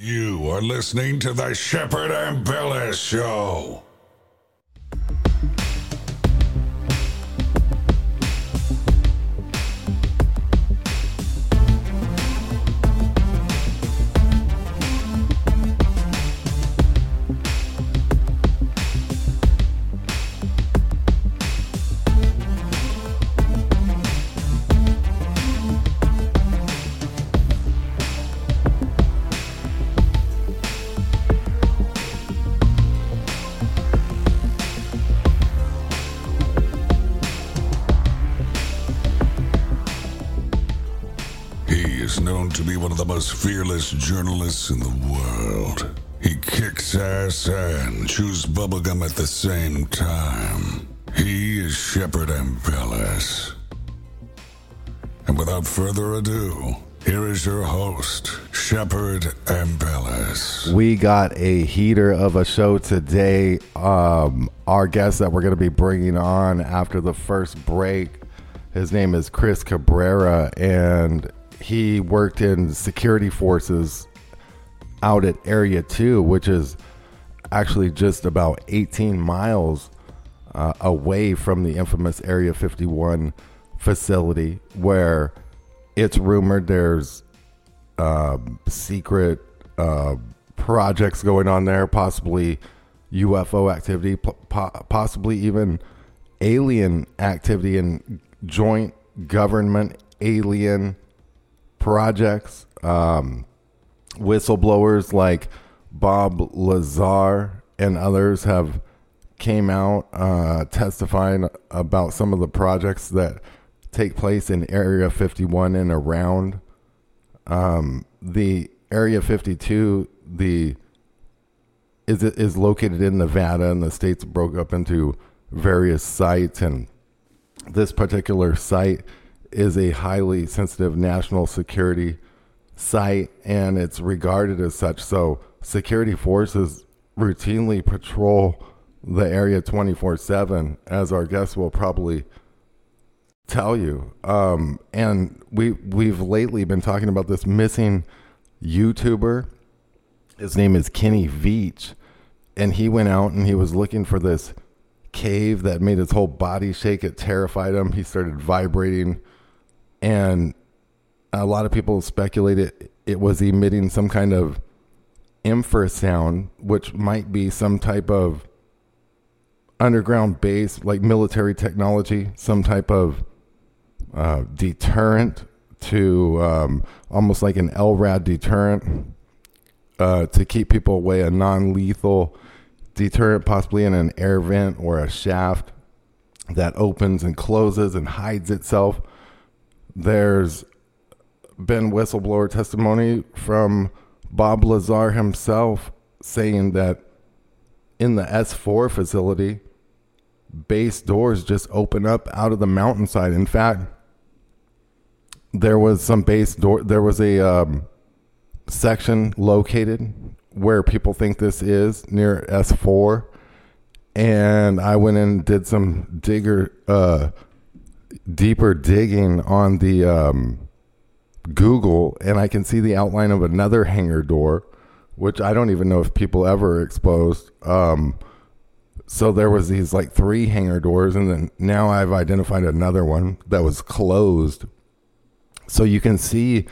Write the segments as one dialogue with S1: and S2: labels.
S1: You are listening to the Shepard Ambellas Show. To be one of the most fearless journalists in the world. He kicks ass and chews bubblegum at the same time. He is Shepard Ambellas. And without further ado, here is your host, Shepard Ambellas.
S2: We got a heater of a show today. Um, our guest that we're going to be bringing on after the first break, his name is Chris Cabrera, and he worked in security forces out at Area 2, which is actually just about 18 miles uh, away from the infamous Area 51 facility, where it's rumored there's uh, secret uh, projects going on there, possibly UFO activity, po- po- possibly even alien activity and joint government alien projects. Um, whistleblowers like Bob Lazar and others have came out uh, testifying about some of the projects that take place in Area 51 and around. Um, the Area 52, the is is located in Nevada, and the states broke up into various sites, and this particular site is a highly sensitive national security site, and it's regarded as such. So, security forces routinely patrol the area 24 7, as our guests will probably tell you. Um, and we we've lately been talking about this missing YouTuber. His name is Kenny Veach, and he went out and he was looking for this cave that made his whole body shake. It terrified him. He started vibrating, and a lot of people speculated it was emitting some kind of infrasound, which might be some type of underground base, like military technology, some type of uh, deterrent to um, almost like an LRAD deterrent uh, to keep people away, a non lethal deterrent, possibly in an air vent or a shaft that opens and closes and hides itself. There's been whistleblower testimony from Bob Lazar himself saying that in the S4 facility, base doors just open up out of the mountainside. In fact, there was some base door, there was a um, section located where people think this is near S4. And I went and did some digger, uh, deeper digging on the um, Google, and I can see the outline of another hangar door, which I don't even know if people ever exposed. Um, so there was these like three hangar doors, and then now I've identified another one that was closed. So you can see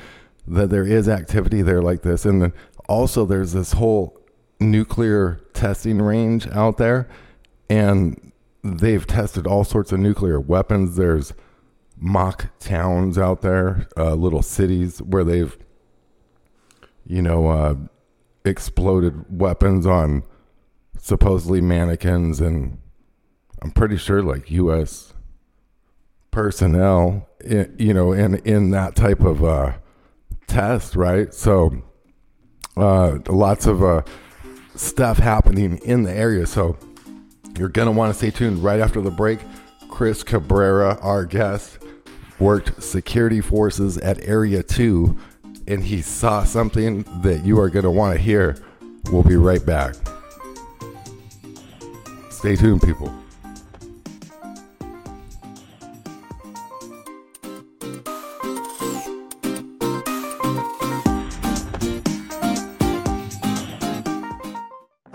S2: that there is activity there like this, and then also there's this whole nuclear testing range out there, and they've tested all sorts of nuclear weapons. There's mock towns out there, uh, little cities where they've, you know, uh, exploded weapons on supposedly mannequins, and I'm pretty sure like U.S. personnel, in, you know, in in that type of uh, test, right? So, uh, lots of uh, stuff happening in the area. So, you're gonna want to stay tuned right after the break. Chris Cabrera, our guest, worked security forces at Area 2 and he saw something that you are going to want to hear. We'll be right back. Stay tuned, people.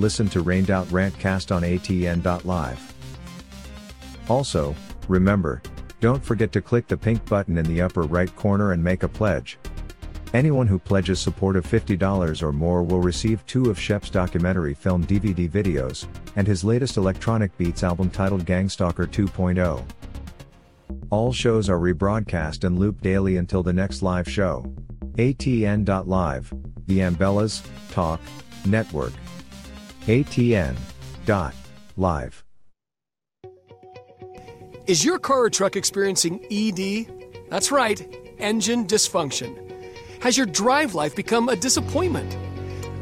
S3: listen to Rained Out Rantcast on ATN.live. Also, remember, don't forget to click the pink button in the upper right corner and make a pledge. Anyone who pledges support of $50 or more will receive two of Shep's documentary film DVD videos, and his latest electronic beats album titled Gangstalker 2.0. All shows are rebroadcast and looped daily until the next live show. ATN.live, the Ambellas Talk Network. ATN. Dot. Live.
S4: Is your car or truck experiencing ED? That's right, engine dysfunction. Has your drive life become a disappointment?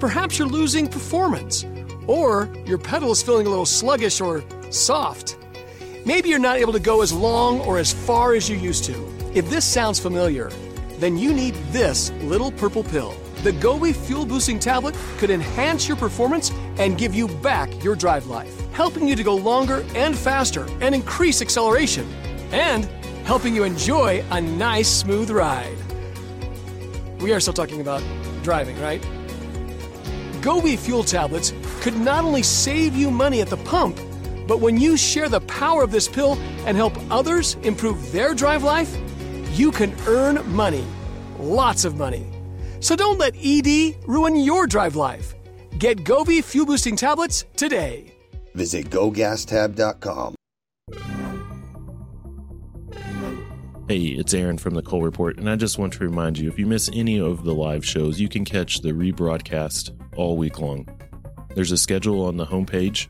S4: Perhaps you're losing performance, or your pedal is feeling a little sluggish or soft. Maybe you're not able to go as long or as far as you used to. If this sounds familiar, then you need this little purple pill. The GoWe Fuel Boosting Tablet could enhance your performance and give you back your drive life, helping you to go longer and faster and increase acceleration, and helping you enjoy a nice, smooth ride. We are still talking about driving, right? GoWe Fuel Tablets could not only save you money at the pump, but when you share the power of this pill and help others improve their drive life, you can earn money. Lots of money. So don't let ED ruin your drive life. Get Govi Fuel Boosting Tablets today.
S5: Visit gogastab.com.
S6: Hey, it's Aaron from the Cole Report, and I just want to remind you if you miss any of the live shows, you can catch the rebroadcast all week long. There's a schedule on the homepage.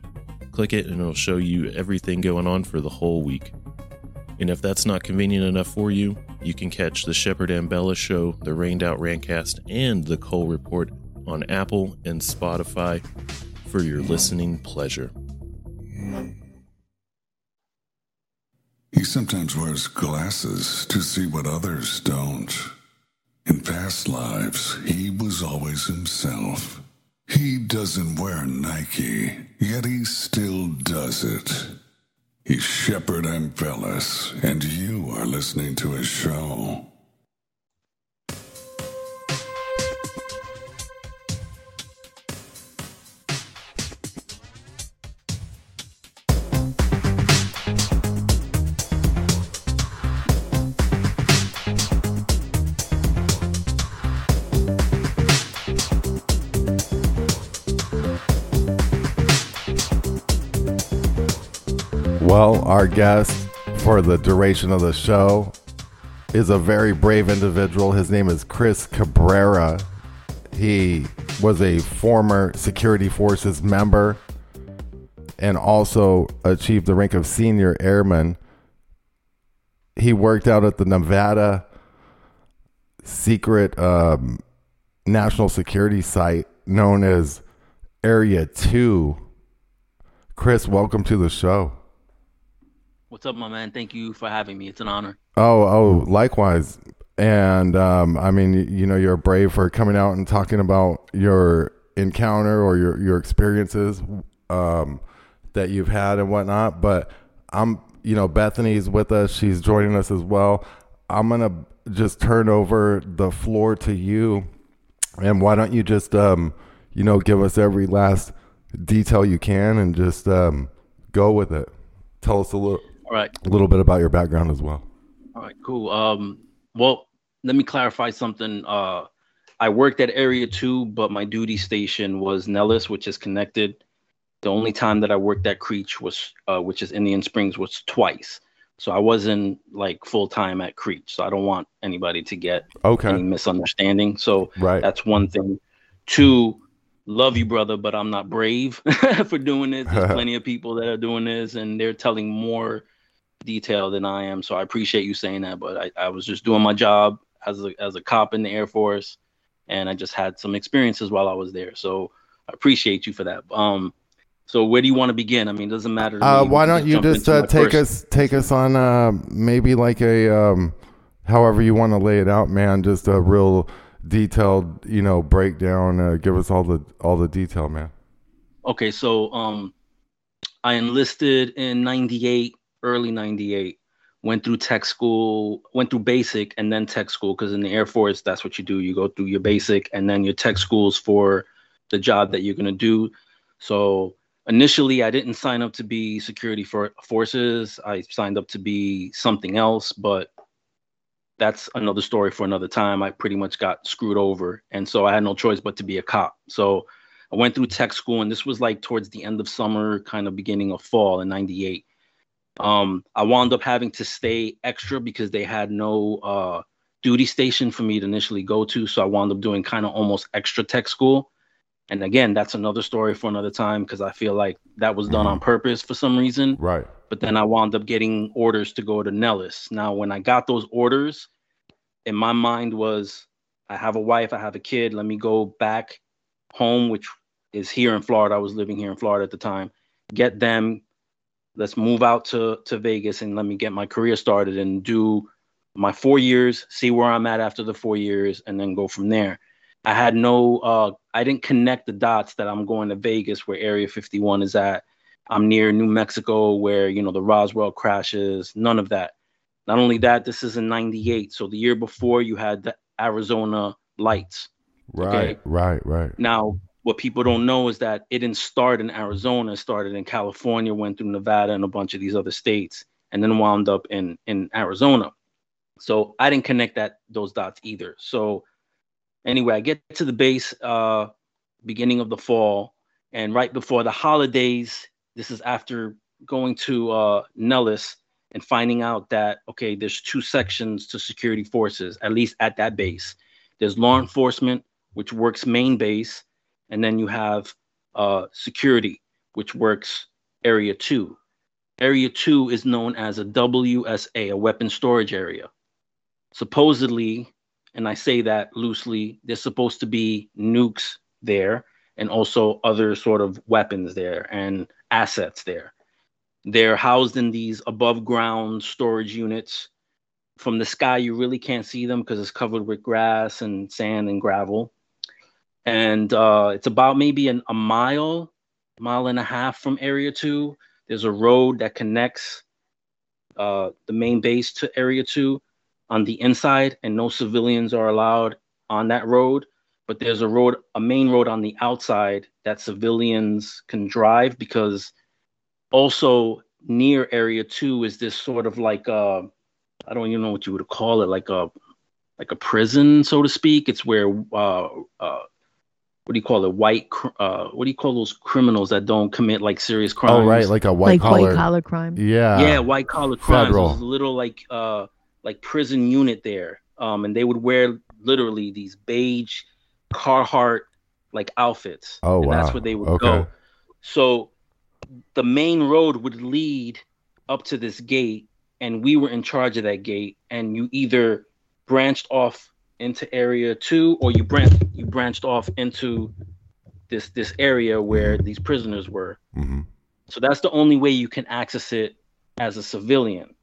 S6: Click it, and it'll show you everything going on for the whole week. And if that's not convenient enough for you, you can catch the Shepard Ambellas Show, the Rained Out Rantcast, and the Cole Report on Apple and Spotify for your listening pleasure.
S1: He sometimes wears glasses to see what others don't. In past lives, he was always himself. He doesn't wear Nike, yet he still does it. He's Shepard Ambellas, and you are listening to his show.
S2: Well, our guest for the duration of the show is a very brave individual. His name is Chris Cabrera. He was a former security forces member and also achieved the rank of senior airman. He worked out at the Nevada secret um, national security site known as Area 2. Chris, welcome to the show.
S7: What's up, my man? Thank you for having me. It's an honor.
S2: Oh, oh, likewise. And um, I mean, you, know, you're brave for coming out and talking about your encounter or your your experiences um, that you've had and whatnot. But I'm, you know, Bethany's with us. She's joining us as well. I'm gonna just turn over the floor to you, and why don't you just, um, you know, give us every last detail you can and just um, go with it. Tell us a little
S7: All right.
S2: a little bit about your background as well.
S7: All right, cool. Um, well, let me clarify something. Uh, I worked at Area 2, but my duty station was Nellis, which is connected. The only time that I worked at Creech was, uh, which is Indian Springs, was twice. So I wasn't like full time at Creech. So I don't want anybody to get
S2: Okay.
S7: any misunderstanding. So
S2: Right.
S7: that's one thing. Two, love you, brother, but I'm not brave for doing this. There's plenty of people that are doing this, and they're telling more detail than I am. So I appreciate you saying that. But I, I was just doing my job as a as a cop in the Air Force, and I just had some experiences while I was there. So I appreciate you for that. Um, so where do you want to begin? I mean, it doesn't matter. To
S2: Uh. Why don't you just uh, take
S7: first-
S2: us take us on uh, maybe like a um, however you want to lay it out, man. Just a real detailed, you know, breakdown. Uh, give us all the all the detail, man.
S7: Okay, so um, I enlisted in '98, early '98. Went through tech school, went through basic and then tech school because in the Air Force, that's what you do. You go through your basic and then your tech schools for the job that you're gonna do. So initially, I didn't sign up to be security for forces. I signed up to be something else, but that's another story for another time. I pretty much got screwed over, and so I had no choice but to be a cop. So I went through tech school, and this was like towards the end of summer, kind of beginning of fall in '98. Um, I wound up having to stay extra because they had no uh, duty station for me to initially go to. So I wound up doing kind of almost extra tech school. And again, that's another story for another time because I feel like that was done on purpose for some reason.
S2: Right.
S7: But then I wound up getting orders to go to Nellis. Now, when I got those orders, in my mind was I have a wife, I have a kid. Let me go back home, which is here in Florida. I was living here in Florida at the time. Get them. Let's move out to to Vegas and let me get my career started and do my four years, see where I'm at after the four years, and then go from there. I had no, uh, I didn't connect the dots that I'm going to Vegas where Area 51 is at. I'm near New Mexico where, you know, the Roswell crashes, none of that. Not only that, this is in 98. So the year before you had the Arizona lights.
S2: Right.
S7: Okay.
S2: Right. Right.
S7: Now, what people don't know is that it didn't start in Arizona, it started in California, went through Nevada and a bunch of these other states, and then wound up in in Arizona. So I didn't connect that those dots either. So anyway, I get to the base uh beginning of the fall, and right before the holidays, this is after going to uh, Nellis and finding out that okay, there's two sections to security forces, at least at that base. There's law enforcement, which works main base, and then you have uh, security, which works area two. Area two is known as a WSA, a weapon storage area. Supposedly, and I say that loosely, there's supposed to be nukes there and also other sort of weapons there and assets there. They're housed in these above ground storage units. From the sky, you really can't see them because it's covered with grass and sand and gravel. And uh, it's about maybe an, a mile, mile and a half from Area 2. There's a road that connects uh, the main base to Area 2 on the inside, and no civilians are allowed on that road. But there's a road, a main road on the outside that civilians can drive because also near area two is this sort of like uh I don't even know what you would call it, like a like a prison, so to speak. It's where uh uh what do you call it? White uh what do you call those criminals that don't commit like serious crimes?
S2: Oh right, like a white
S8: like
S2: collar.
S8: white collar crime.
S2: Yeah.
S7: yeah, white collar crimes.
S2: Federal.
S7: There's a little like uh like prison unit there. Um and they would wear literally these beige Carhartt like outfits.
S2: Oh,
S7: and That's where they would
S2: Okay.
S7: go. So the main road would lead up to this gate and we were in charge of that gate and you either branched off into area 2 or you branched you branched off into this this area where these prisoners were
S2: Mhm.
S7: so that's the only way you can access it as a civilian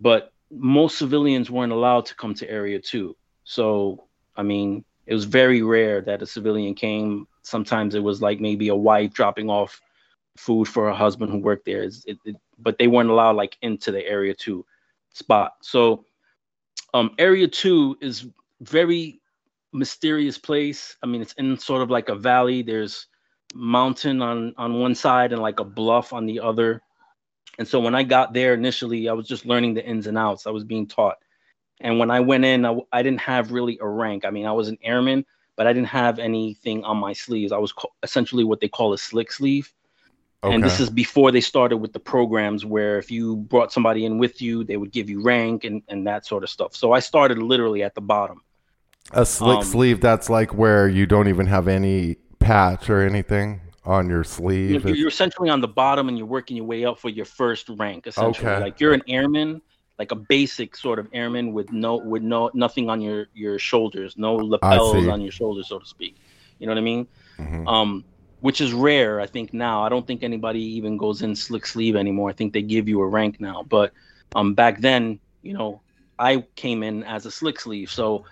S7: but most civilians weren't allowed to come to area 2 so i mean it was very rare that a civilian came sometimes it was like maybe a wife dropping off food for her husband who worked there. It, it, but they weren't allowed like into the area two spot. So um, area two is very mysterious place. I mean, it's in sort of like a valley. There's mountain on on one side and like a bluff on the other. And so when I got there initially, I was just learning the ins and outs. I was being taught. And when I went in, I, I didn't have really a rank. I mean, I was an airman, but I didn't have anything on my sleeves. I was co- essentially what they call a slick sleeve. And this is before they started with the programs where if you brought somebody in with you, they would give you rank and, and that sort of stuff. So I started literally at the bottom.
S2: A slick
S7: um,
S2: sleeve. That's like where you don't even have any patch or anything on your
S7: You're,
S2: sleeve.
S7: you're essentially on the bottom and you're working your way up for your first rank, essentially.
S2: Okay.
S7: Like you're an airman, like a basic sort of airman with no with no nothing on your your shoulders, no lapels on your shoulders, so to speak. You know what I mean?
S2: Mhm.
S7: um, which is rare. I think now. I don't think anybody even goes in slick sleeve anymore. I think they give you a rank now. But um, back then, you know, I came in as a slick sleeve. So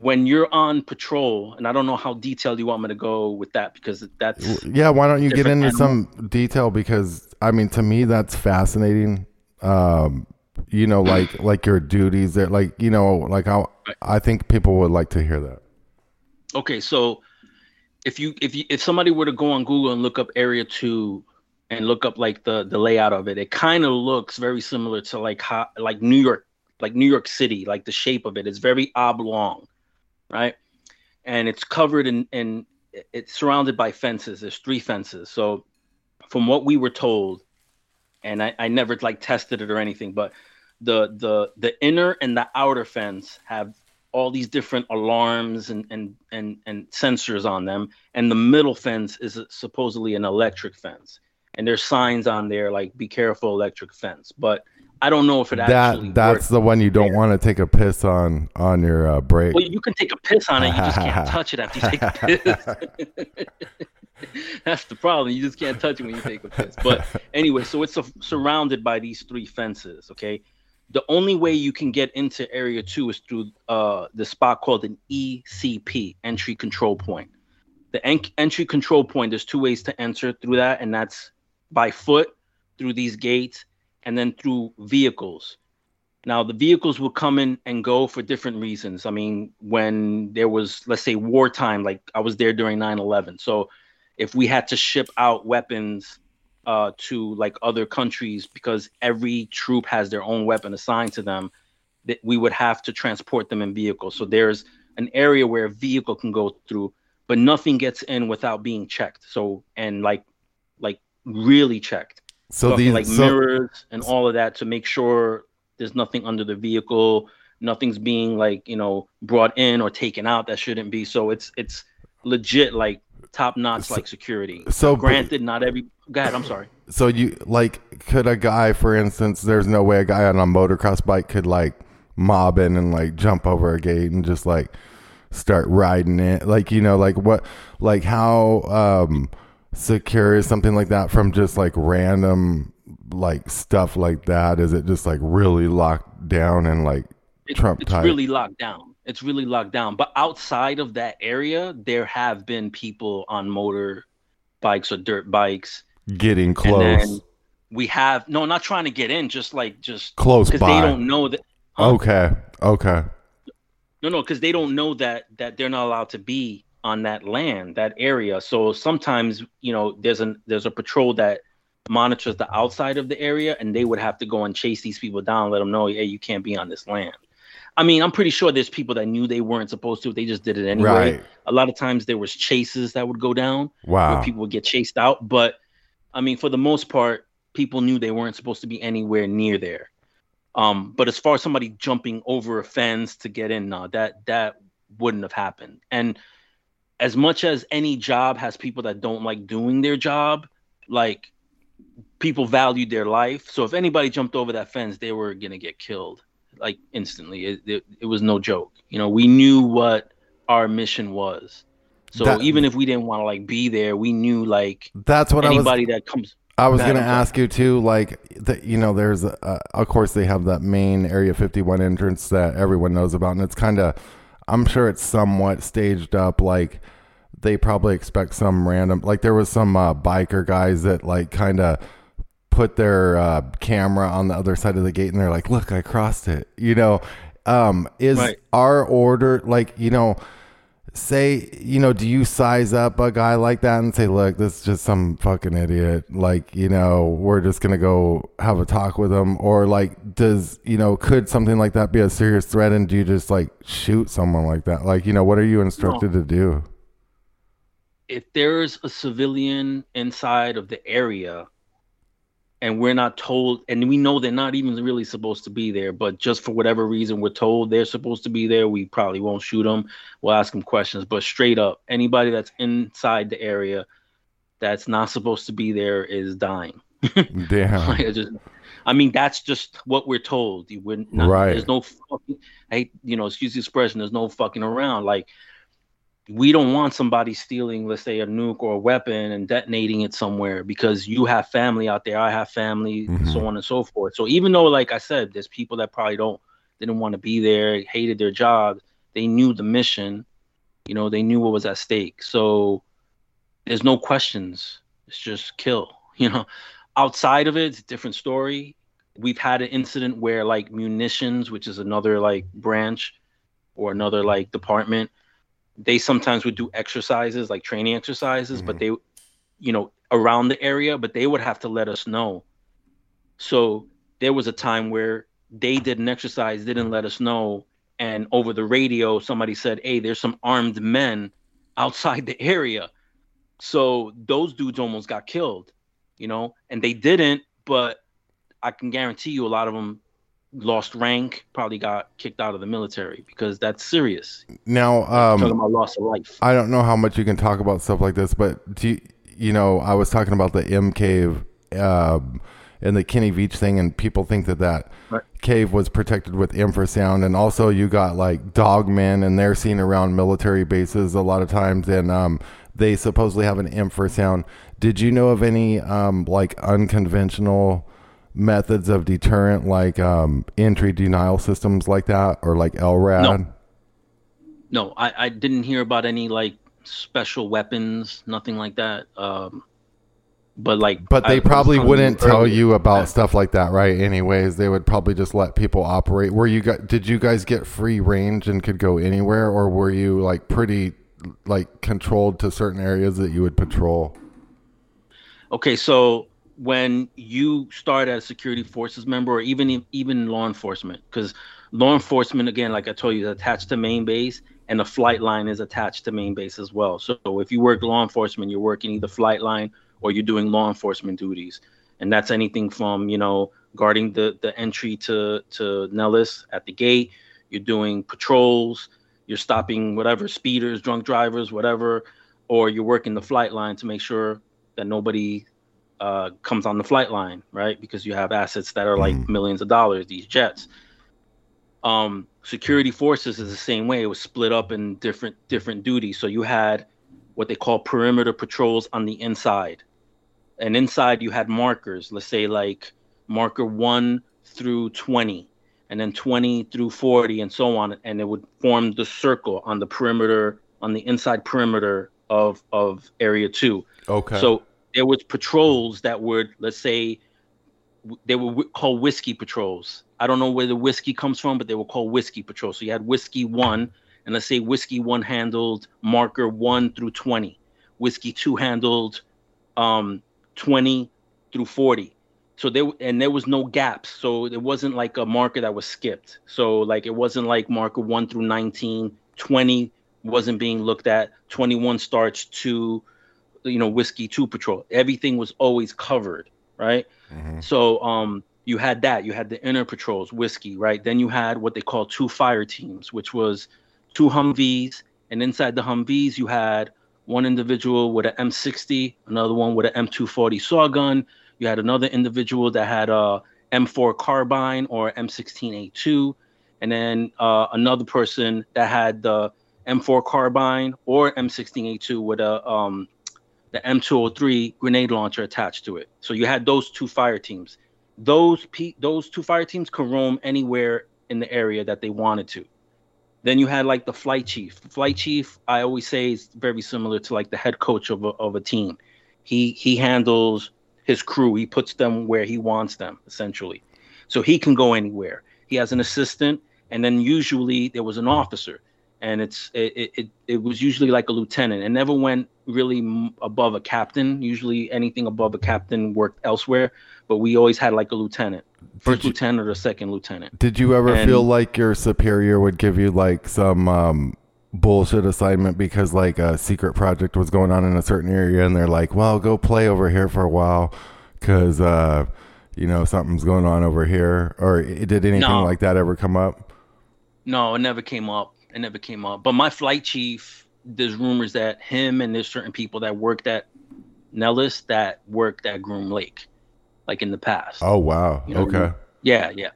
S7: when you're on patrol, and I don't know how detailed you want me to go with that because that's
S2: yeah, why don't you get into some detail because I mean to me that's fascinating. Um, you know, like like your duties there, like you know, like how I think people would like to hear that.
S7: okay. So if you if you if somebody were to go on Google and look up Area Two and look up like the the layout of it, it kind of looks very similar to like how like New York like New York City, like the shape of it. It's very oblong, right? And it's covered in in it's surrounded by fences. There's three fences. So from what we were told, and I, I never like tested it or anything, but the the the inner and the outer fence have all these different alarms and and and, and sensors on them and the middle fence is supposedly an electric fence. And there's signs on there like be careful electric fence. But i don't know if it actually
S2: That that's the one you don't want to take a piss on on your uh, break.
S7: well you can take a piss on it you just can't touch it after you take a piss. That's the problem you just can't touch it when you take a piss. But anyway so it's su- surrounded by these three fences okay the only way you can get into area two is through uh, the spot called an ECP, entry control point. The en- entry control point, there's two ways to enter through that, and that's by foot through these gates and then through vehicles. Now, the vehicles will come in and go for different reasons. I mean, when there was, let's say, wartime, like I was there during 9 11. So if we had to ship out weapons uh, to like other countries because every troop has their own weapon assigned to them that we would have to transport them in vehicles so there's an area where a vehicle can go through but nothing gets in without being checked so and like like really checked.
S2: So these
S7: like
S2: so-
S7: mirrors and all of that to make sure there's nothing under the vehicle, nothing's being like you know brought in or taken out that shouldn't be. So it's it's legit like top notch like security.
S2: so-
S7: granted, not every. Go ahead. I'm sorry.
S2: So you like could a guy, for instance, there's no way a guy on a motocross bike could like mob in and like jump over a gate and just like start riding it. Like you know, like what, like how um secure is something like that from just like random like stuff like that? Is it just like really locked down and like
S7: It-
S2: Trump
S7: it's
S2: type?
S7: really locked down. It's really locked down. But outside of that area, there have been people on motor bikes or dirt bikes.
S2: getting close?
S7: we have no, not trying to get in, just like just
S2: Close
S7: because
S2: by.
S7: they don't know that. Huh?
S2: Okay, okay.
S7: No, no, because they don't know that that they're not allowed to be on that land, that area. So sometimes, you know, there's an there's a patrol that monitors the outside of the area, and they would have to go and chase these people down, let them know, hey, you can't be on this land. I mean, I'm pretty sure there's people that knew they weren't supposed to. They just did it anyway.
S2: Right.
S7: A lot of times there was chases that would go down
S2: Wow.
S7: where people would get chased out. But I mean, for the most part, people knew they weren't supposed to be anywhere near there. Um, but as far as somebody jumping over a fence to get in, no, that that wouldn't have happened. And as much as any job has people that don't like doing their job, like people valued their life. So if anybody jumped over that fence, they were gonna get killed like instantly. It, it, it was no joke. You know, we knew what our mission was. So
S2: That-
S7: even if we didn't want to like be there, we knew like
S2: That's what I was-
S7: anybody that comes.
S2: I was going to ask you too, like that. You know, there's uh, of course they have that main Area 51 entrance that everyone knows about, and it's kind of, I'm sure it's somewhat staged up. Like they probably expect some random, like there was some uh, biker guys that like kind of put their uh, camera on the other side of the gate, and they're like, "Look, I crossed it." You know, um, is
S7: Right.
S2: our order like you know? say you know do you size up a guy like that and say look this is just some fucking idiot like you know we're just gonna go have a talk with him or like does you know could something like that be a serious threat and do you just like shoot someone like that like you know what are you instructed to do
S7: if there's a civilian inside of the area and we're not told and we know they're not even really supposed to be there but just for whatever reason we're told they're supposed to be there we probably won't shoot them we'll ask them questions but straight up anybody that's inside the area that's not supposed to be there is dying
S2: damn
S7: Like, I just, I mean, that's just what we're told. You wouldn't,
S2: Right.
S7: There's no fucking, I, hate- you know, excuse the expression. There's no fucking around. Like, we don't want somebody stealing, let's say, a nuke or a weapon and detonating it somewhere because you have family out there. I have family,
S2: Mm-hmm.
S7: so on and so forth. So even though, like I said, there's people that probably don't, didn't want to be there, hated their job. They knew the mission. You know, they knew what was at stake. So there's no questions. It's just kill. You know, outside of it, it's a different story. We've had an incident where like munitions, which is another like branch or another like department, they sometimes would do exercises like training exercises, but mm-hmm. they, you know, around the area, but they would have to let us know. So there was a time where they did an exercise, didn't let us know, and over the radio, somebody said, "Hey, there's some armed men outside the area." So those dudes almost got killed, you know, and they didn't, but I can guarantee you a lot of them lost rank, probably got kicked out of the military because that's serious.
S2: now
S7: talking
S2: um
S7: about loss of life.
S2: I don't know how much you can talk about stuff like this, but do you, you know, I was talking about the M cave um, and the Kenny Veach thing, and people think that that cave was protected with infrasound, and also you got like dogmen, and they're seen around military bases a lot of times, and um, they supposedly have an infrasound. Did you know of any um, like unconventional methods of deterrent, like um, entry denial systems like that, or like LRAD?
S7: No, I, I didn't hear about any like special weapons, nothing like that. Um, but like,
S2: But they
S7: was
S2: probably wouldn't tell you about stuff like that, right? Anyways, they would probably just let people operate. Were you got? Did you guys get free range and could go anywhere, or were you like pretty like controlled to certain areas that you would patrol?
S7: Okay, so when you start as a security forces member, or even even law enforcement, because law enforcement, again, like I told you, is attached to main base, and the flight line is attached to main base as well. So if you work law enforcement, you're working either flight line or you're doing law enforcement duties, and that's anything from you know guarding the the entry to to Nellis at the gate. You're doing patrols. You're stopping whatever speeders, drunk drivers, whatever, or you're working the flight line to make sure that nobody uh, comes on the flight line, right? Because you have assets that are like millions of dollars, these jets. Um, security forces is the same way. It was split up in different different duties. So you had what they call perimeter patrols on the inside, and inside you had markers. Let's say like marker one through twenty, and then twenty through forty, and so on. And it would form the circle on the perimeter on the inside perimeter of of area two.
S2: Okay.
S7: So there was patrols that were let's say they were called whiskey patrols. I don't know where the whiskey comes from, but they were called whiskey patrols. So you had whiskey one, and let's say whiskey one handled marker one through twenty. Whiskey two handled um, twenty through forty. So there and there was no gaps. So it wasn't like a marker that was skipped. So like it wasn't like marker one through 19, 20 wasn't being looked at, 21 starts to you know whiskey two patrol. Everything was always covered right? So um you had that. You had the inner patrols whiskey right? Then you had what they call two fire teams which was two humvees and inside the humvees you had one individual with an m60 another one with an m240 saw gun you had another individual that had a m4 carbine or m16a2 and then uh, another person that had the m4 carbine or m16a2 with a um, the M203 grenade launcher attached to it. So you had those two fire teams. Those pe- those two fire teams could roam anywhere in the area that they wanted to. Then you had like the flight chief. The flight chief, I always say, is very similar to like the head coach of a, of a team. He he handles his crew. He puts them where he wants them, essentially. So he can go anywhere. He has an assistant, and then usually there was an officer and it's it, it- it was usually like a lieutenant. It never went really above a captain. Usually anything above a captain worked elsewhere, but we always had like a lieutenant, first lieutenant or second lieutenant.
S2: Did you ever
S7: And-
S2: feel like your superior would give you like some um, bullshit assignment because like a secret project was going on in a certain area and they're like, well, go play over here for a while because, uh, you know, something's going on over here? Or did anything
S7: No.
S2: like that ever come up?
S7: No, it never came up. It never came up. But my flight chief, there's rumors that him and there's certain people that worked at Nellis that worked at Groom Lake, like in the past.
S2: Oh, wow.
S7: You know,
S2: okay.
S7: Yeah, yeah.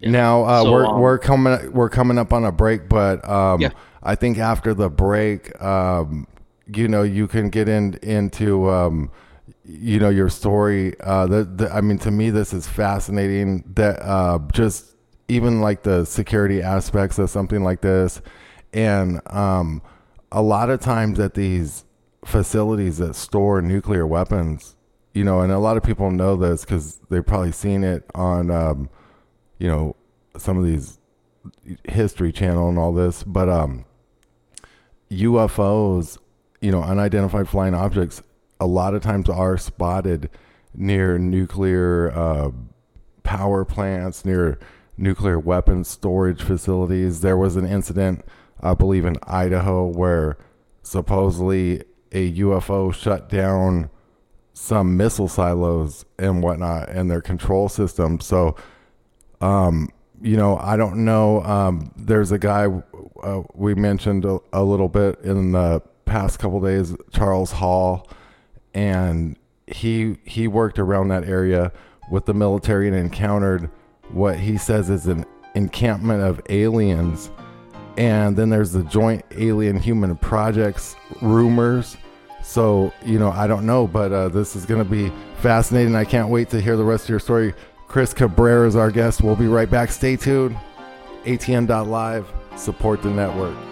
S2: Now uh,
S7: So,
S2: we're
S7: um,
S2: we're coming we're coming up on a break, but um,
S7: Yeah.
S2: I think after the break, um, you know, you can get in into um, you know your story. Uh, the, the, I mean, to me, this is fascinating. That uh, just even like the security aspects of something like this, and um, a lot of times at these facilities that store nuclear weapons, you know, and a lot of people know this because they've probably seen it on. Um, you know some of these history channel and all this but um UFOs you know unidentified flying objects a lot of times are spotted near nuclear uh, power plants near nuclear weapons storage facilities there was an incident i believe in idaho where supposedly a UFO shut down some missile silos and whatnot and their control system so um, you know, I don't know. Um, there's a guy uh, we mentioned a, a little bit in the past couple days, Charles Hall, and he he worked around that area with the military and encountered what he says is an encampment of aliens. And then there's the joint alien human projects rumors. So, you know, I don't know, but uh, this is going to be fascinating. I can't wait to hear the rest of your story. Chris Cabrera is our guest. We'll be right back. Stay tuned. ATN.live. Support the network.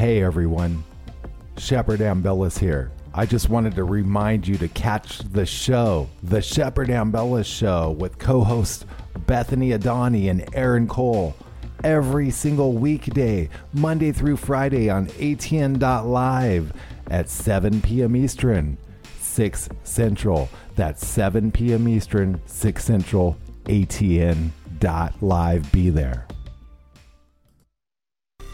S2: Hey everyone, Shepard Ambellas here. I just wanted to remind you to catch the show, The Shepard Ambellas Show, with co hosts Bethany Adani and Aaron Cole, every single weekday, Monday through Friday on ATN.live at 7 p.m. Eastern, 6 Central. That's 7 p.m. Eastern, 6 Central, ATN.live. Be there.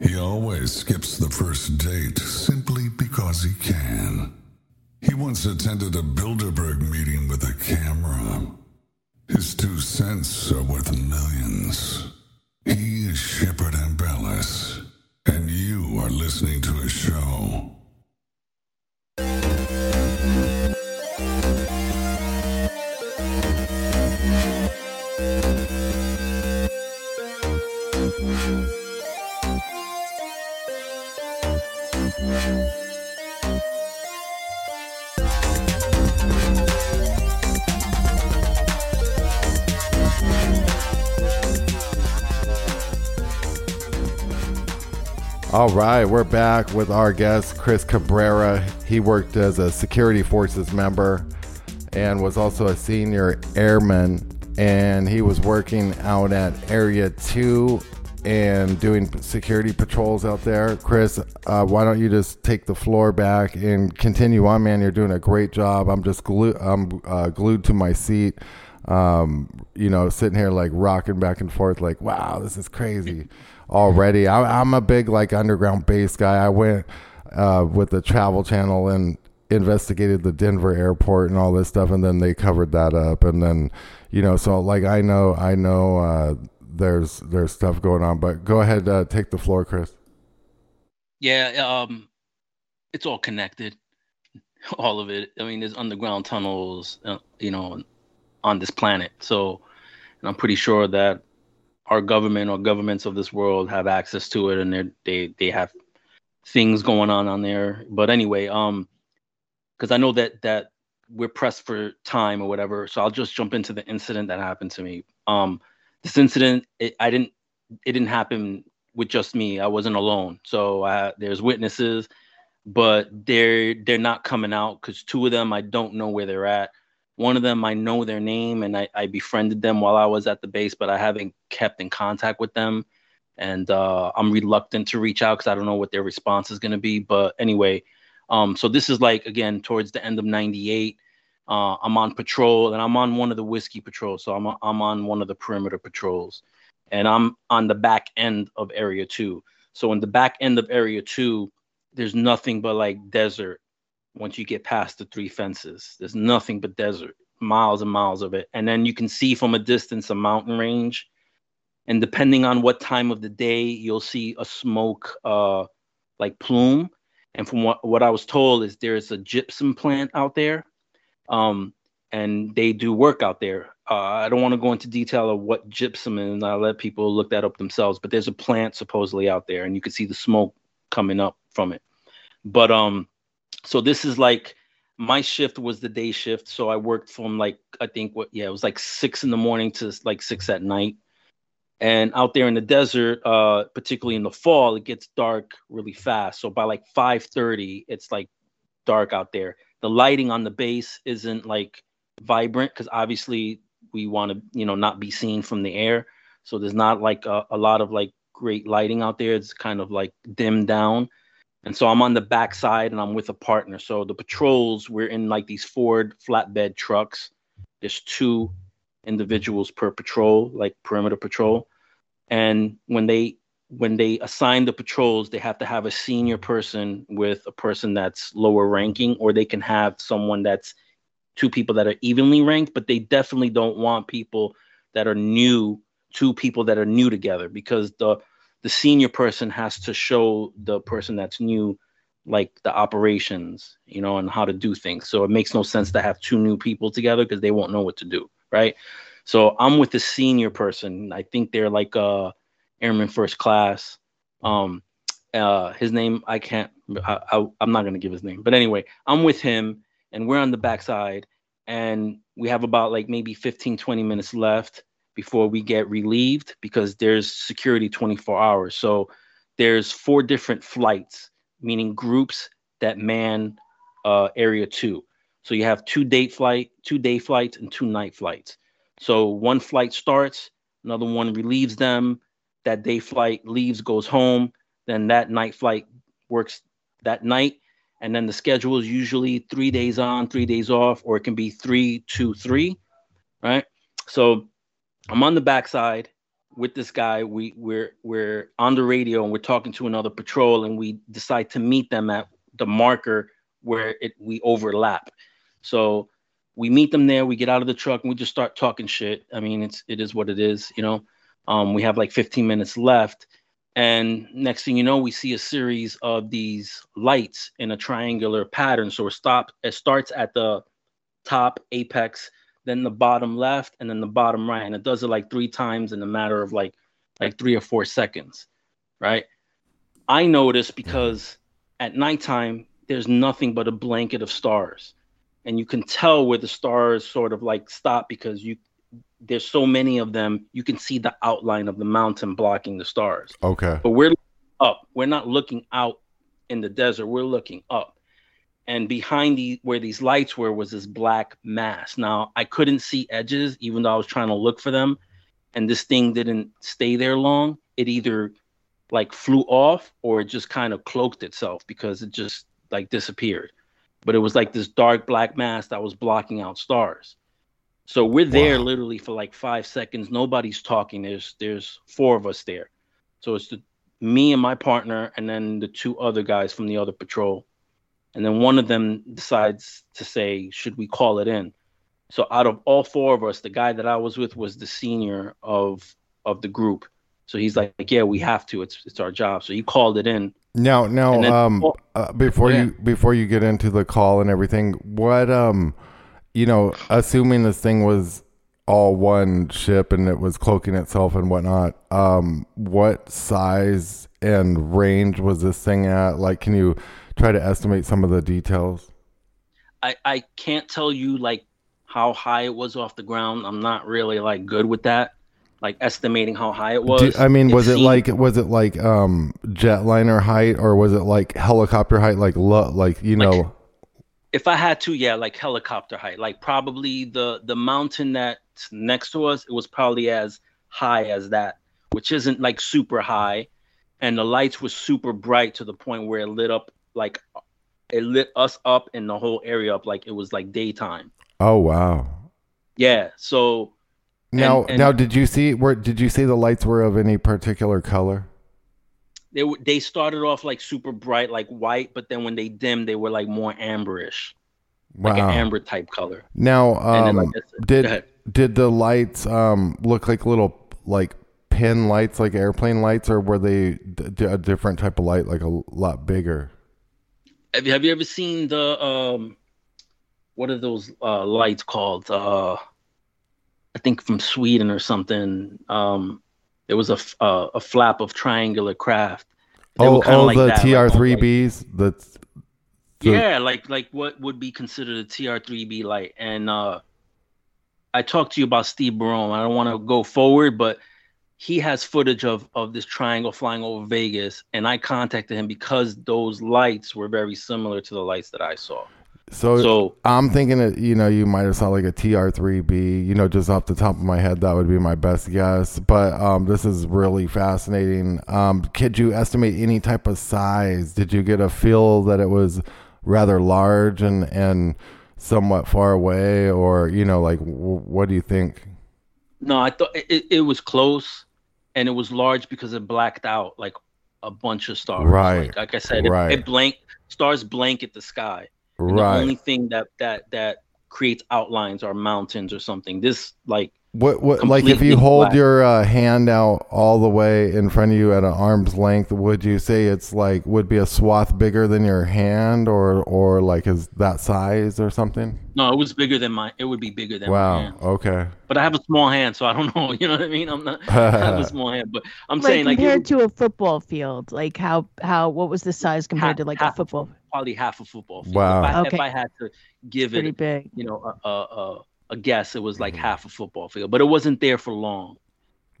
S1: He always skips the first date simply because he can. He once attended a Bilderberg meeting with a camera. His two cents are worth millions. He is Shepard Ambellas, and you are listening to his show.
S2: All right, we're back with our guest, Chris Cabrera. He worked as a security forces member and was also a senior airman. And he was working out at Area 2 and doing security patrols out there. Chris, uh, why don't you just take the floor back and continue on, man? You're doing a great job. I'm just glued. I'm uh, glued to my seat. Um, you know, sitting here like rocking back and forth, like, wow, this is crazy already. I, am a big like underground base guy. I went uh, with the Travel Channel and investigated the Denver airport and all this stuff, and then they covered that up, and then you know, so like I know, I know uh, there's there's stuff going on, but go ahead, uh, take the floor, Chris.
S7: Yeah, um, it's all connected, all of it. I mean, there's underground tunnels, uh, you know, on this planet. So, and I'm pretty sure that our government or governments of this world have access to it, and they they have things going on on there. But anyway, um, because I know that that we're pressed for time or whatever, so I'll just jump into the incident that happened to me. Um, this incident, it, I didn't, it didn't happen with just me. I wasn't alone. So I, there's witnesses, but they're they're not coming out because two of them I don't know where they're at. One of them I know their name and I, I befriended them while I was at the base, but I haven't kept in contact with them. And uh, I'm reluctant to reach out because I don't know what their response is going to be. But anyway, um, so this is like again towards the end of '98. Uh, I'm on patrol and I'm on one of the whiskey patrols. So I'm I'm on one of the perimeter patrols, and I'm on the back end of Area Two. So in the back end of Area Two, there's nothing but like desert. Once you get past the three fences, there's nothing but desert, miles and miles of it, and then you can see from a distance a mountain range. And depending on what time of the day, you'll see a smoke, uh, like plume and from what, what I was told is there's a gypsum plant out there, um, and they do work out there. Uh, I don't want to go into detail of what gypsum is. And I'll let people look that up themselves. But there's a plant supposedly out there, and you can see the smoke coming up from it. But um, so this is like my shift was the day shift, so I worked from like I think what yeah it was like six in the morning to like six at night. And out there in the desert uh particularly in the fall it gets dark really fast. So by like 5:30 it's like dark out there. The lighting on the base isn't like vibrant because obviously we want to you know not be seen from the air. So there's not like a, a, lot of like great lighting out there. It's kind of like dimmed down and so i'm on the backside and i'm with a partner so the patrols we're in like these ford flatbed trucks there's two individuals per patrol, like perimeter patrol. And when they when they assign the patrols, they have to have a senior person with a person that's lower ranking, or they can have someone that's two people that are evenly ranked, but they definitely don't want people that are new, two people that are new together, because the the senior person has to show the person that's new like the operations, you know, and how to do things. So it makes no sense to have two new people together because they won't know what to do right? So I'm with the senior person. I think they're like uh airman first class. Um, uh, his name I can't. I, I, I'm not gonna give his name, but anyway, I'm with him, and we're on the backside, and we have about like maybe 15, 20 minutes left before we get relieved because there's security 24 hours. So there's four different flights, meaning groups that man uh, area two. So you have two day flight, two day flights, and two night flights. So one flight starts, another one relieves them. That day flight leaves, goes home. Then that night flight works that night. And then the schedule is usually three days on, three days off, or it can be three, two, three. Right. So I'm on the backside with this guy. We we're we're on the radio and we're talking to another patrol, and we decide to meet them at the marker where it we overlap. So we meet them there. We get out of the truck and we just start talking shit. I mean, it's it is what it is, you know. Um, we have like 15 minutes left, and next thing you know, we see a series of these lights in a triangular pattern. So it stop it starts at the top apex, then the bottom left, and then the bottom right, and it does it like three times in a matter of like like three or four seconds, right? I notice because at nighttime there's nothing but a blanket of stars and you can tell where the stars sort of like stop because you there's so many of them you can see the outline of the mountain blocking the stars.
S2: Okay.
S7: But we're up. We're not looking out in the desert. We're looking up and behind the where these lights were was this black mass now i couldn't see edges even though i was trying to look for them and this thing didn't stay there long, it either like flew off or it just kind of cloaked itself because it just like disappeared. But it was like this dark black mass that was blocking out stars. So we're there
S2: Wow.
S7: literally for like five seconds. Nobody's talking. There's there's four of us there. So it's the me and my partner, and then the two other guys from the other patrol. And then one of them decides to say, "Should we call it in?" So out of all four of us, the guy that I was with was the senior of of the group. So he's like, "Yeah, we have to. It's it's our job." So he called it in.
S2: Now, now,
S7: then-
S2: um,
S7: oh,
S2: uh, before
S7: yeah.
S2: you before you get into the call and everything, what um, you know, assuming this thing was all one ship and it was cloaking itself and whatnot, um, what size and range was this thing at? Like, can you try to estimate some of the details?
S7: I I can't tell you like how high it was off the ground. I'm not really like good with that, like estimating how high it was.
S2: Do- I mean, was it
S7: seemed-
S2: like was it like um jetliner height or was it like helicopter height? Like lo- like you
S7: Like-
S2: know,
S7: if I had to, yeah, like helicopter height, like probably the the mountain that's next to us, it was probably as high as that, which isn't like super high, and the lights were super bright to the point where it lit up like it lit us up and the whole area up like it was like daytime.
S2: oh wow.
S7: Yeah, so
S2: Now,
S7: and-
S2: now, did you see where? Did you see the lights were of any particular color?
S7: they they started off like super bright, like white, but then when they dimmed, they were like more amberish,
S2: Wow.
S7: like an amber type color.
S2: now,
S7: And then,
S2: um,
S7: like go
S2: did did the lights um look like little like pin lights, like airplane lights, or were they d- a different type of light, like a lot bigger?
S7: Have you have you ever seen the um what are those uh lights called? Uh I think from Sweden or something. Um there was a f- uh, a flap of triangular craft. They
S2: oh, oh,
S7: like
S2: the
S7: that,
S2: TR three Bs. The-
S7: yeah, like like what would be considered a TR3B light. And uh I talked to you about Steve Barone. I don't want to go forward, but he has footage of of this triangle flying over Vegas, and I contacted him because those lights were very similar to the lights that I saw.
S2: So,
S7: So-
S2: I'm thinking that you know you might have saw like a TR3B. You know, just off the top of my head, that would be my best guess. But um, this is really fascinating. Um, could you estimate any type of size? Did you get a feel that it was rather large and and somewhat far away, or you know, like w- what do you think?
S7: No, I thought it, it was close, and it was large because it blacked out like a bunch of stars.
S2: Right,
S7: Like, like I said,
S2: right.
S7: it, it blank stars blanket the sky. And
S2: Right.
S7: The only thing that that that creates outlines are mountains or something. This like
S2: What what like if
S7: completely
S2: you hold
S7: black.
S2: your uh, hand out all the way in front of you at an arm's length, would you say it's like would be a swath bigger than your hand, or or like is that size or something?
S7: no, it was bigger than my. It would be bigger than my
S2: Wow.
S7: hand.
S2: Okay.
S7: But I have a small hand, so I don't know. You know what I mean? I'm not. I have a small hand, but I'm
S8: like
S7: saying like
S8: compared to a football field, like how how what was the size compared to like a football?
S7: probably half a football field.
S2: Wow.
S7: If I,
S8: Okay.
S7: if I had to give
S8: Pretty
S7: it,
S8: big.
S7: you know, a a, a, a guess, it was like
S2: Mm-hmm.
S7: half a football field, but it wasn't there for long.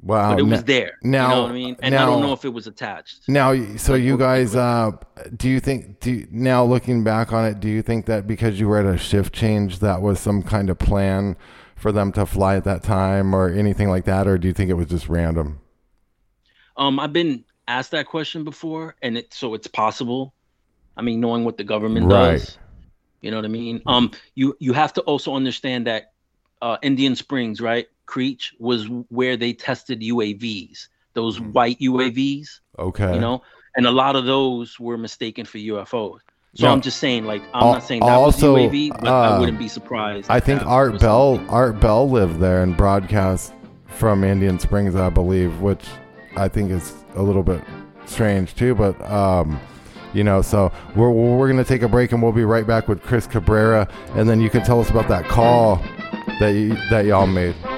S2: Wow.
S7: but it was
S2: n-
S7: there.
S2: now-
S7: you know what I mean? And I don't know if it was attached.
S2: Now, so you guys, uh, do you think? Do you, now looking back on it, do you think that because you were at a shift change, that was some kind of plan for them to fly at that time, or anything like that, or do you think it was just random?
S7: Um, I've been asked that question before, and it so it's possible. I mean, knowing what the government
S2: Right.
S7: does, you know what I mean. Um, you you have to also understand that uh, Indian Springs, right, Creech was where they tested UAVs, those white UAVs,
S2: Okay.
S7: you know, and a lot of those were mistaken for UFOs. So
S2: Now,
S7: I'm just saying, like, I'm
S2: al-
S7: not saying that
S2: also,
S7: was UAV, but
S2: uh,
S7: I wouldn't be surprised.
S2: I think Art Bell
S7: something.
S2: Art Bell lived there and broadcast from Indian Springs, I believe, which I think is a little bit strange too. But um, you know, so we're we're gonna take a break and we'll be right back with Chris Cabrera, and then you can tell us about that call that that y'all made.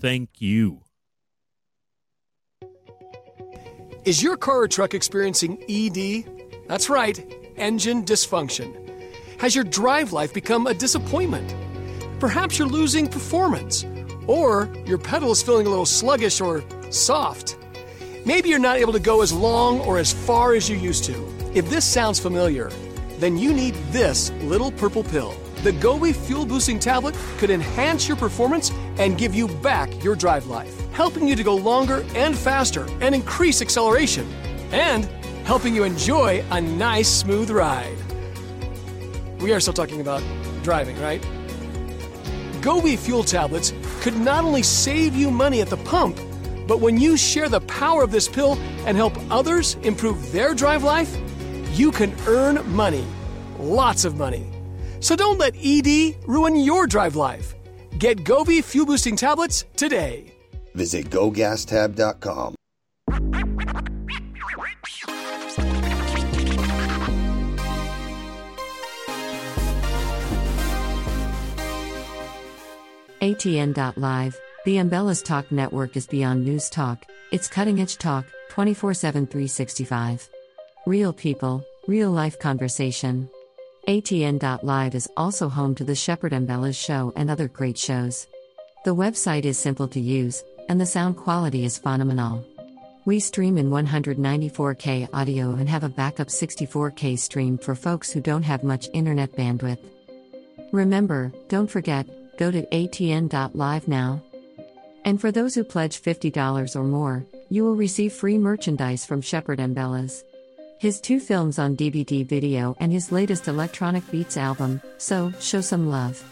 S6: Thank you.
S4: Is your car or truck experiencing ED? That's right, engine dysfunction. Has your drive life become a disappointment? Perhaps you're losing performance, or your pedal is feeling a little sluggish or soft. Maybe you're not able to go as long or as far as you used to. If this sounds familiar, then you need this little purple pill. The Gobi Fuel Boosting Tablet could enhance your performance and give you back your drive life, helping you to go longer and faster and increase acceleration, and helping you enjoy a nice, smooth ride. We are still talking about driving, right? Gobi Fuel Tablets could not only save you money at the pump, but when you share the power of this pill and help others improve their drive life, you can earn money. Lots of money. So don't let ED ruin your drive life. Get Gobi Fuel Boosting Tablets today.
S5: Visit gogastab.com.
S9: ATN.live, the Ambellas Talk network is beyond news talk, it's cutting edge talk, 24 7 365. Real people, real life conversation. ATN.live is also home to the Shepard Ambellas show and other great shows. The website is simple to use, and the sound quality is phenomenal. We stream in 194K audio and have a backup 64K stream for folks who don't have much internet bandwidth. Remember, don't forget, go to atn.live now. And for those who pledge $50 or more, you will receive free merchandise from Shepard Ambellas. His two films on DVD video and his latest electronic beats album, so show some love.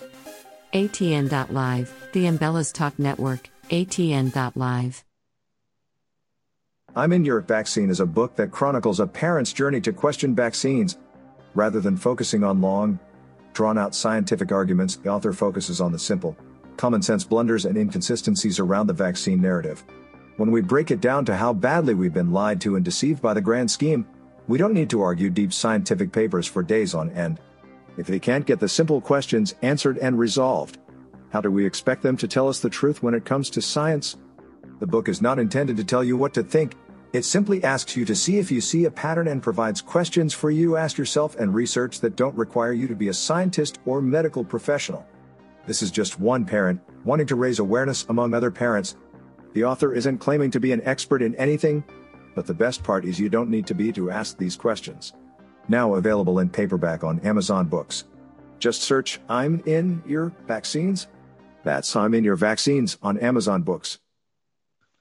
S9: ATN.live, the Ambellas Talk Network, ATN.live.
S10: I'm in Your Vaccine is a book that chronicles a parent's journey to question vaccines. Rather than focusing on long, drawn out scientific arguments, the author focuses on the simple, common sense blunders and inconsistencies around the vaccine narrative. When we break it down to how badly we've been lied to and deceived by the grand scheme, we don't need to argue deep scientific papers for days on end. If they can't get the simple questions answered and resolved, how do we expect them to tell us the truth when it comes to science? The book is not intended to tell you what to think, it simply asks you to see if you see a pattern and provides questions for you to ask yourself and research that don't require you to be a scientist or medical professional. This is just one parent wanting to raise awareness among other parents. The author isn't claiming to be an expert in anything, but the best part is you don't need to be to ask these questions. Now available in paperback on Amazon Books. Just search I'm in your vaccines. That's I'm in your vaccines on Amazon Books.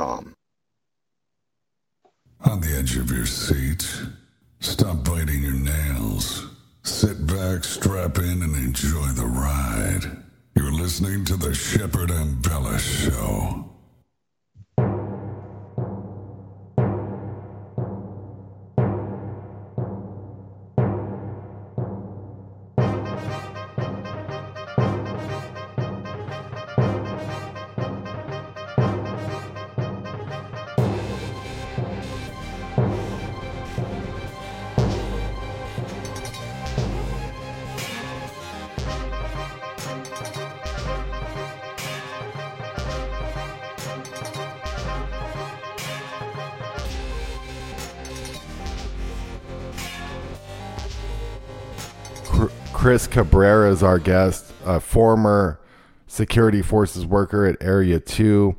S1: On the edge of your seat, stop biting your nails. Sit back, strap in, and enjoy the ride. You're listening to the Shepard Ambellas Show.
S2: Chris Cabrera is our guest, a former security forces worker at Area 2.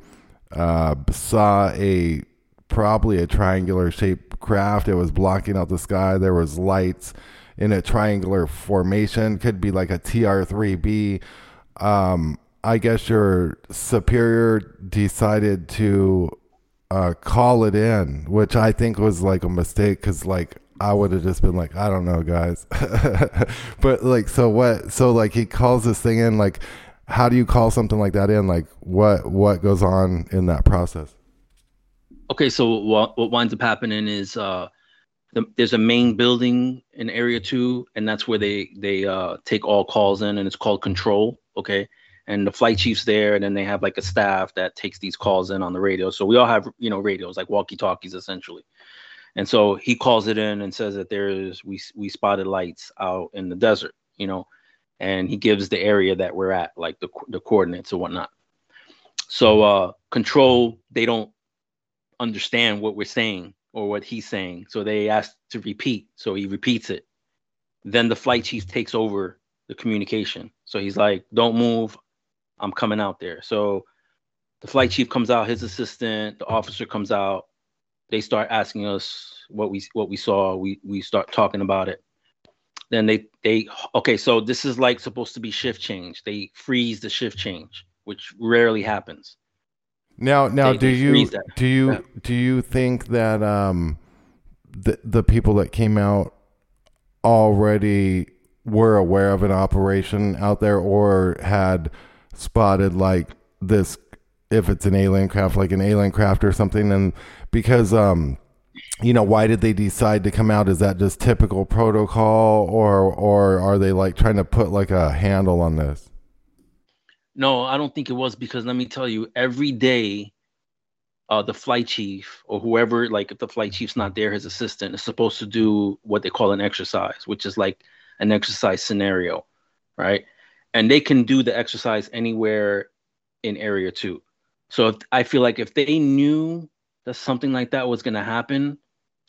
S2: Uh, saw a probably a triangular shaped craft. It was blocking out the sky. There was lights in a triangular formation. Could be like a TR3B um, I guess your superior decided to uh, call it in, which I think was like a mistake because like I would have just been like, I don't know, guys. but like, so what? So like, he calls this thing in. Like, how do you call something like that in? Like, what what goes on in that process?
S7: Okay, so what what winds up happening is uh, the, there's a main building in Area Two, and that's where they they uh, take all calls in, and it's called Control. Okay, and the flight chief's there, and then they have like a staff that takes these calls in on the radio. So we all have you know radios like walkie talkies essentially. And so he calls it in and says that there is we we spotted lights out in the desert, you know, and he gives the area that we're at, like the the coordinates or whatnot. So uh, control they don't understand what we're saying or what he's saying, so they ask to repeat. So he repeats it. Then the flight chief takes over the communication. So he's like, "Don't move, I'm coming out there." So the flight chief comes out, his assistant, the officer comes out, they start asking us what we what we saw. We we start talking about it. Then they they okay, so this is like supposed to be shift change. They freeze the shift change, which rarely happens.
S2: Now now they, do they you do you yeah. do you think that um the the people that came out already were aware of an operation out there or had spotted like this if it's an alien craft like an alien craft or something and because um you know why did they decide to come out? Is that just typical protocol or or are they like trying to put like a handle on this?
S7: No i don't think it was because let me tell you every day uh, the flight chief or whoever like if the flight chief's not there his assistant is supposed to do what they call an exercise which is like an exercise scenario right? And they can do the exercise anywhere in area two so if, i feel like if they knew that something like that was going to happen,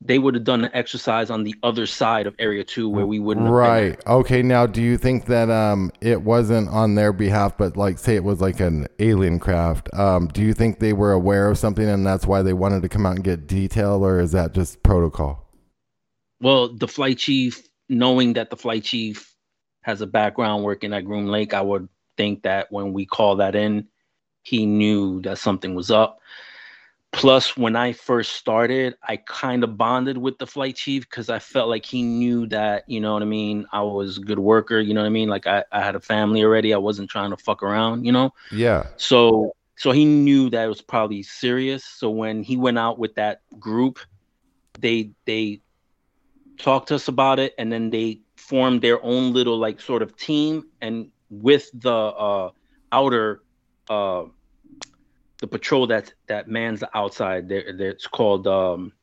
S7: they would have done an exercise on the other side of Area Two where we wouldn't.
S2: right. Okay. Now, do you think that um it wasn't on their behalf, but like say it was like an alien craft? Um, do you think they were aware of something and that's why they wanted to come out and get detail, or is that just protocol?
S7: Well, the flight chief, knowing that the flight chief has a background working at Groom Lake, I would think that when we call that in, he knew that something was up Plus, when I first started, I kind of bonded with the flight chief because I felt like he knew that, you know what I mean? I was a good worker, you know what I mean? Like I, I had a family already. I wasn't trying to fuck around, you know?
S2: Yeah.
S7: So so he knew that it was probably serious. So when he went out with that group, they they talked to us about it and then they formed their own little like sort of team and with the uh outer uh the patrol that that mans the outside. There, it's called um,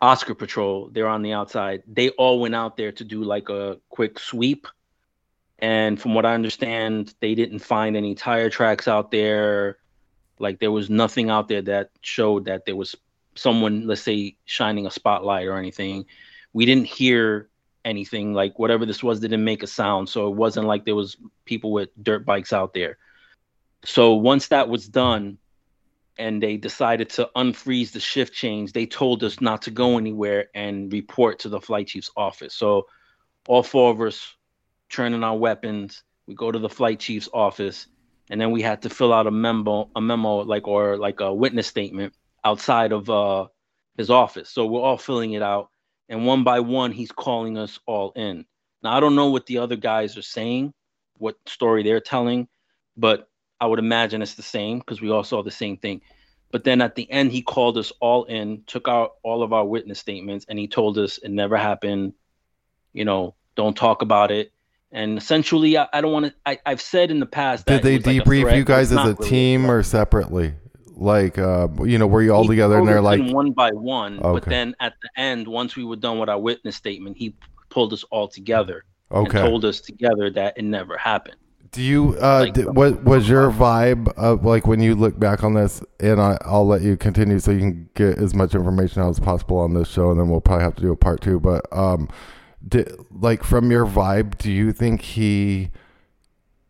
S7: Oscar Patrol. They're on the outside. They all went out there to do like a quick sweep. And from what I understand, they didn't find any tire tracks out there. Like there was nothing out there that showed that there was someone, let's say, shining a spotlight or anything. We didn't hear anything like whatever this was didn't make a sound so it wasn't like there was people with dirt bikes out there so once that was done and they decided to unfreeze the shift change, they told us not to go anywhere and report to the flight chief's office. So all four of us turning our weapons, we go to the flight chief's office, and then we had to fill out a memo, a memo like or like a witness statement outside of uh, his office. So we're all filling it out, and one by one, he's calling us all in. Now I don't know what the other guys are saying, what story they're telling, but I would imagine it's the same because we all saw the same thing. But then at the end, he called us all in, took out all of our witness statements, and he told us it never happened. You know, don't talk about it. And essentially, I, I don't want to. I've said in the past.
S2: Did they debrief like you guys as a really team or separately? Like, uh, you know, were you all he together and they're like
S7: one by one? Okay. But then at the end, once we were done with our witness statement, he pulled us all together okay. and told us together that it never happened.
S2: Do you uh like, did, what was your vibe of like when you look back on this and I, I'll let you continue so you can get as much information out as possible on this show and then we'll probably have to do a part two but um did, like from your vibe do you think he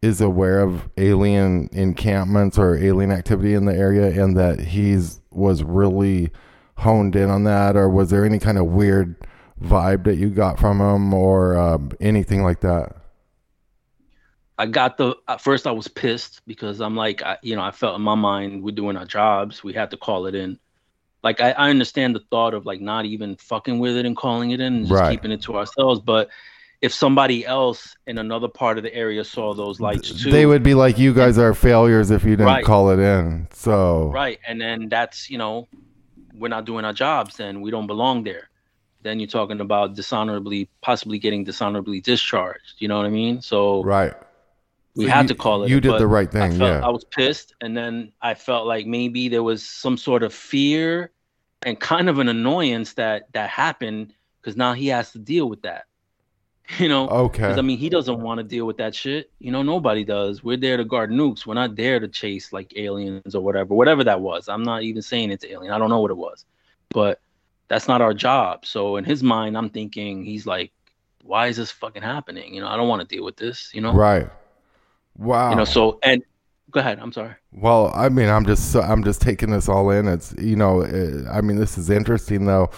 S2: is aware of alien encampments or alien activity in the area and that he's was really honed in on that? Or was there any kind of weird vibe that you got from him or um, anything like that
S7: I got the at first I was pissed because I'm like, I, you know, I felt in my mind we're doing our jobs, we had to call it in. Like I, I understand the thought of like not even fucking with it and calling it in and just
S2: Right.
S7: keeping it to ourselves, but if somebody else in another part of the area saw those lights too,
S2: They would be like, you guys are failures if you didn't
S7: Right.
S2: call it in. So,
S7: Right. And then that's, you know, we're not doing our jobs, then we don't belong there. Then you're talking about dishonorably, possibly getting dishonorably discharged. You know what I mean? So
S2: right.
S7: We
S2: So
S7: had
S2: you-
S7: to call it.
S2: you did the right
S7: I
S2: thing,
S7: felt-
S2: yeah.
S7: I was pissed. And then I felt like maybe there was some sort of fear and kind of an annoyance that that happened because now he has to deal with that. You know,
S2: Okay.
S7: I mean, he doesn't want to deal with that shit. You know, nobody does. We're there to guard nukes. We're not there to chase like aliens or whatever, whatever that was. I'm not even saying it's alien. I don't know what it was, but that's not our job. So in his mind, I'm thinking he's like, why is this fucking happening? You know, I don't want to deal with this. You know,
S2: Right. Wow.
S7: You know, so and go ahead. I'm sorry.
S2: Well, I mean, I'm just so- I'm just taking this all in. It's you know, uh, I mean, this is interesting though.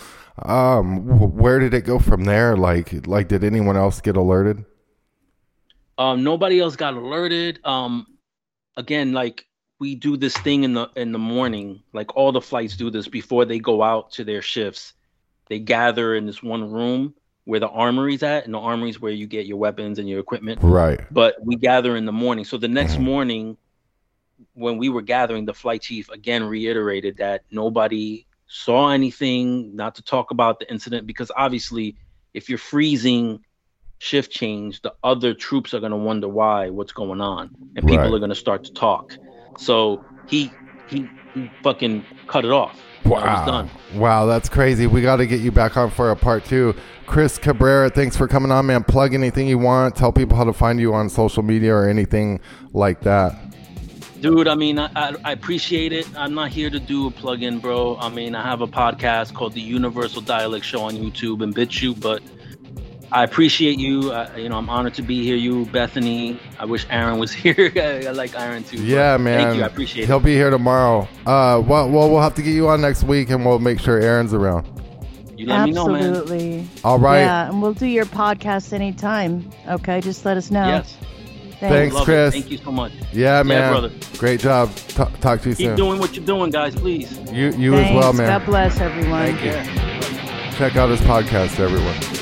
S2: Um, where did it go from there? Like, like, did anyone else get alerted?
S7: Um, nobody else got alerted. Um, again, like we do this thing in the in the morning. Like all the flights do this before they go out to their shifts. They gather in this one room where the armory's at, and the armory's where you get your weapons and your equipment.
S2: Right.
S7: But we gather in the morning. So the next
S2: Mm-hmm.
S7: morning, when we were gathering, the flight chief again reiterated that nobody saw anything, not to talk about the incident, because obviously, if you're freezing shift change, the other troops are going to wonder why, what's going on, and people
S2: Right.
S7: are going to start to talk. So he he, he fucking cut it off.
S2: Wow. Wow, that's crazy. We got to get you back on for a part two. Chris Cabrera, thanks for coming on, man. Plug anything you want. Tell people how to find you on social media or anything like that.
S7: Dude, I mean, I, I, I appreciate it. I'm not here to do a plug-in, bro. I mean, I have a podcast called the Universal Dialect Show on YouTube and BitChute, but I appreciate you. I, you know, I'm honored to be here. You, Bethany. I wish Aaron was here. I, I like Aaron too.
S2: Yeah, man.
S7: Thank you. I appreciate it.
S2: He'll be here tomorrow. Uh, well, well, we'll have to get you on next week, and we'll make sure Aaron's around.
S7: You let me know, man.
S8: Absolutely.
S2: All right.
S8: Yeah, and we'll do your podcast anytime. Okay, just let us know.
S7: Yes.
S2: Thanks,
S7: Love it.
S2: Chris.
S7: Thank you so much.
S2: Yeah, man.
S7: Yeah, brother.
S2: Great job. T- talk to you
S7: Keep
S2: soon.
S7: doing what you're doing, guys, please.
S2: You, you as well, man.
S8: God bless everyone.
S2: Thank you. Check out his podcast, everyone.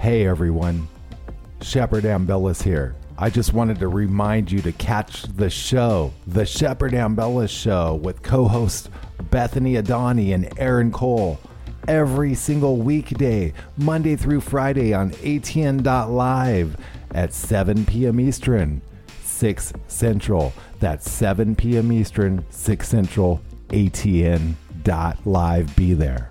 S2: Hey everyone, Shepard Ambellas here. I just wanted to remind you to catch the show, The Shepard Ambellas Show, with co host Bethany Adani and Aaron Cole, every single weekday, Monday through Friday on ATN.live at 7 p.m. Eastern, 6 Central. That's 7 p.m. Eastern, 6 Central, ATN.live. Be there.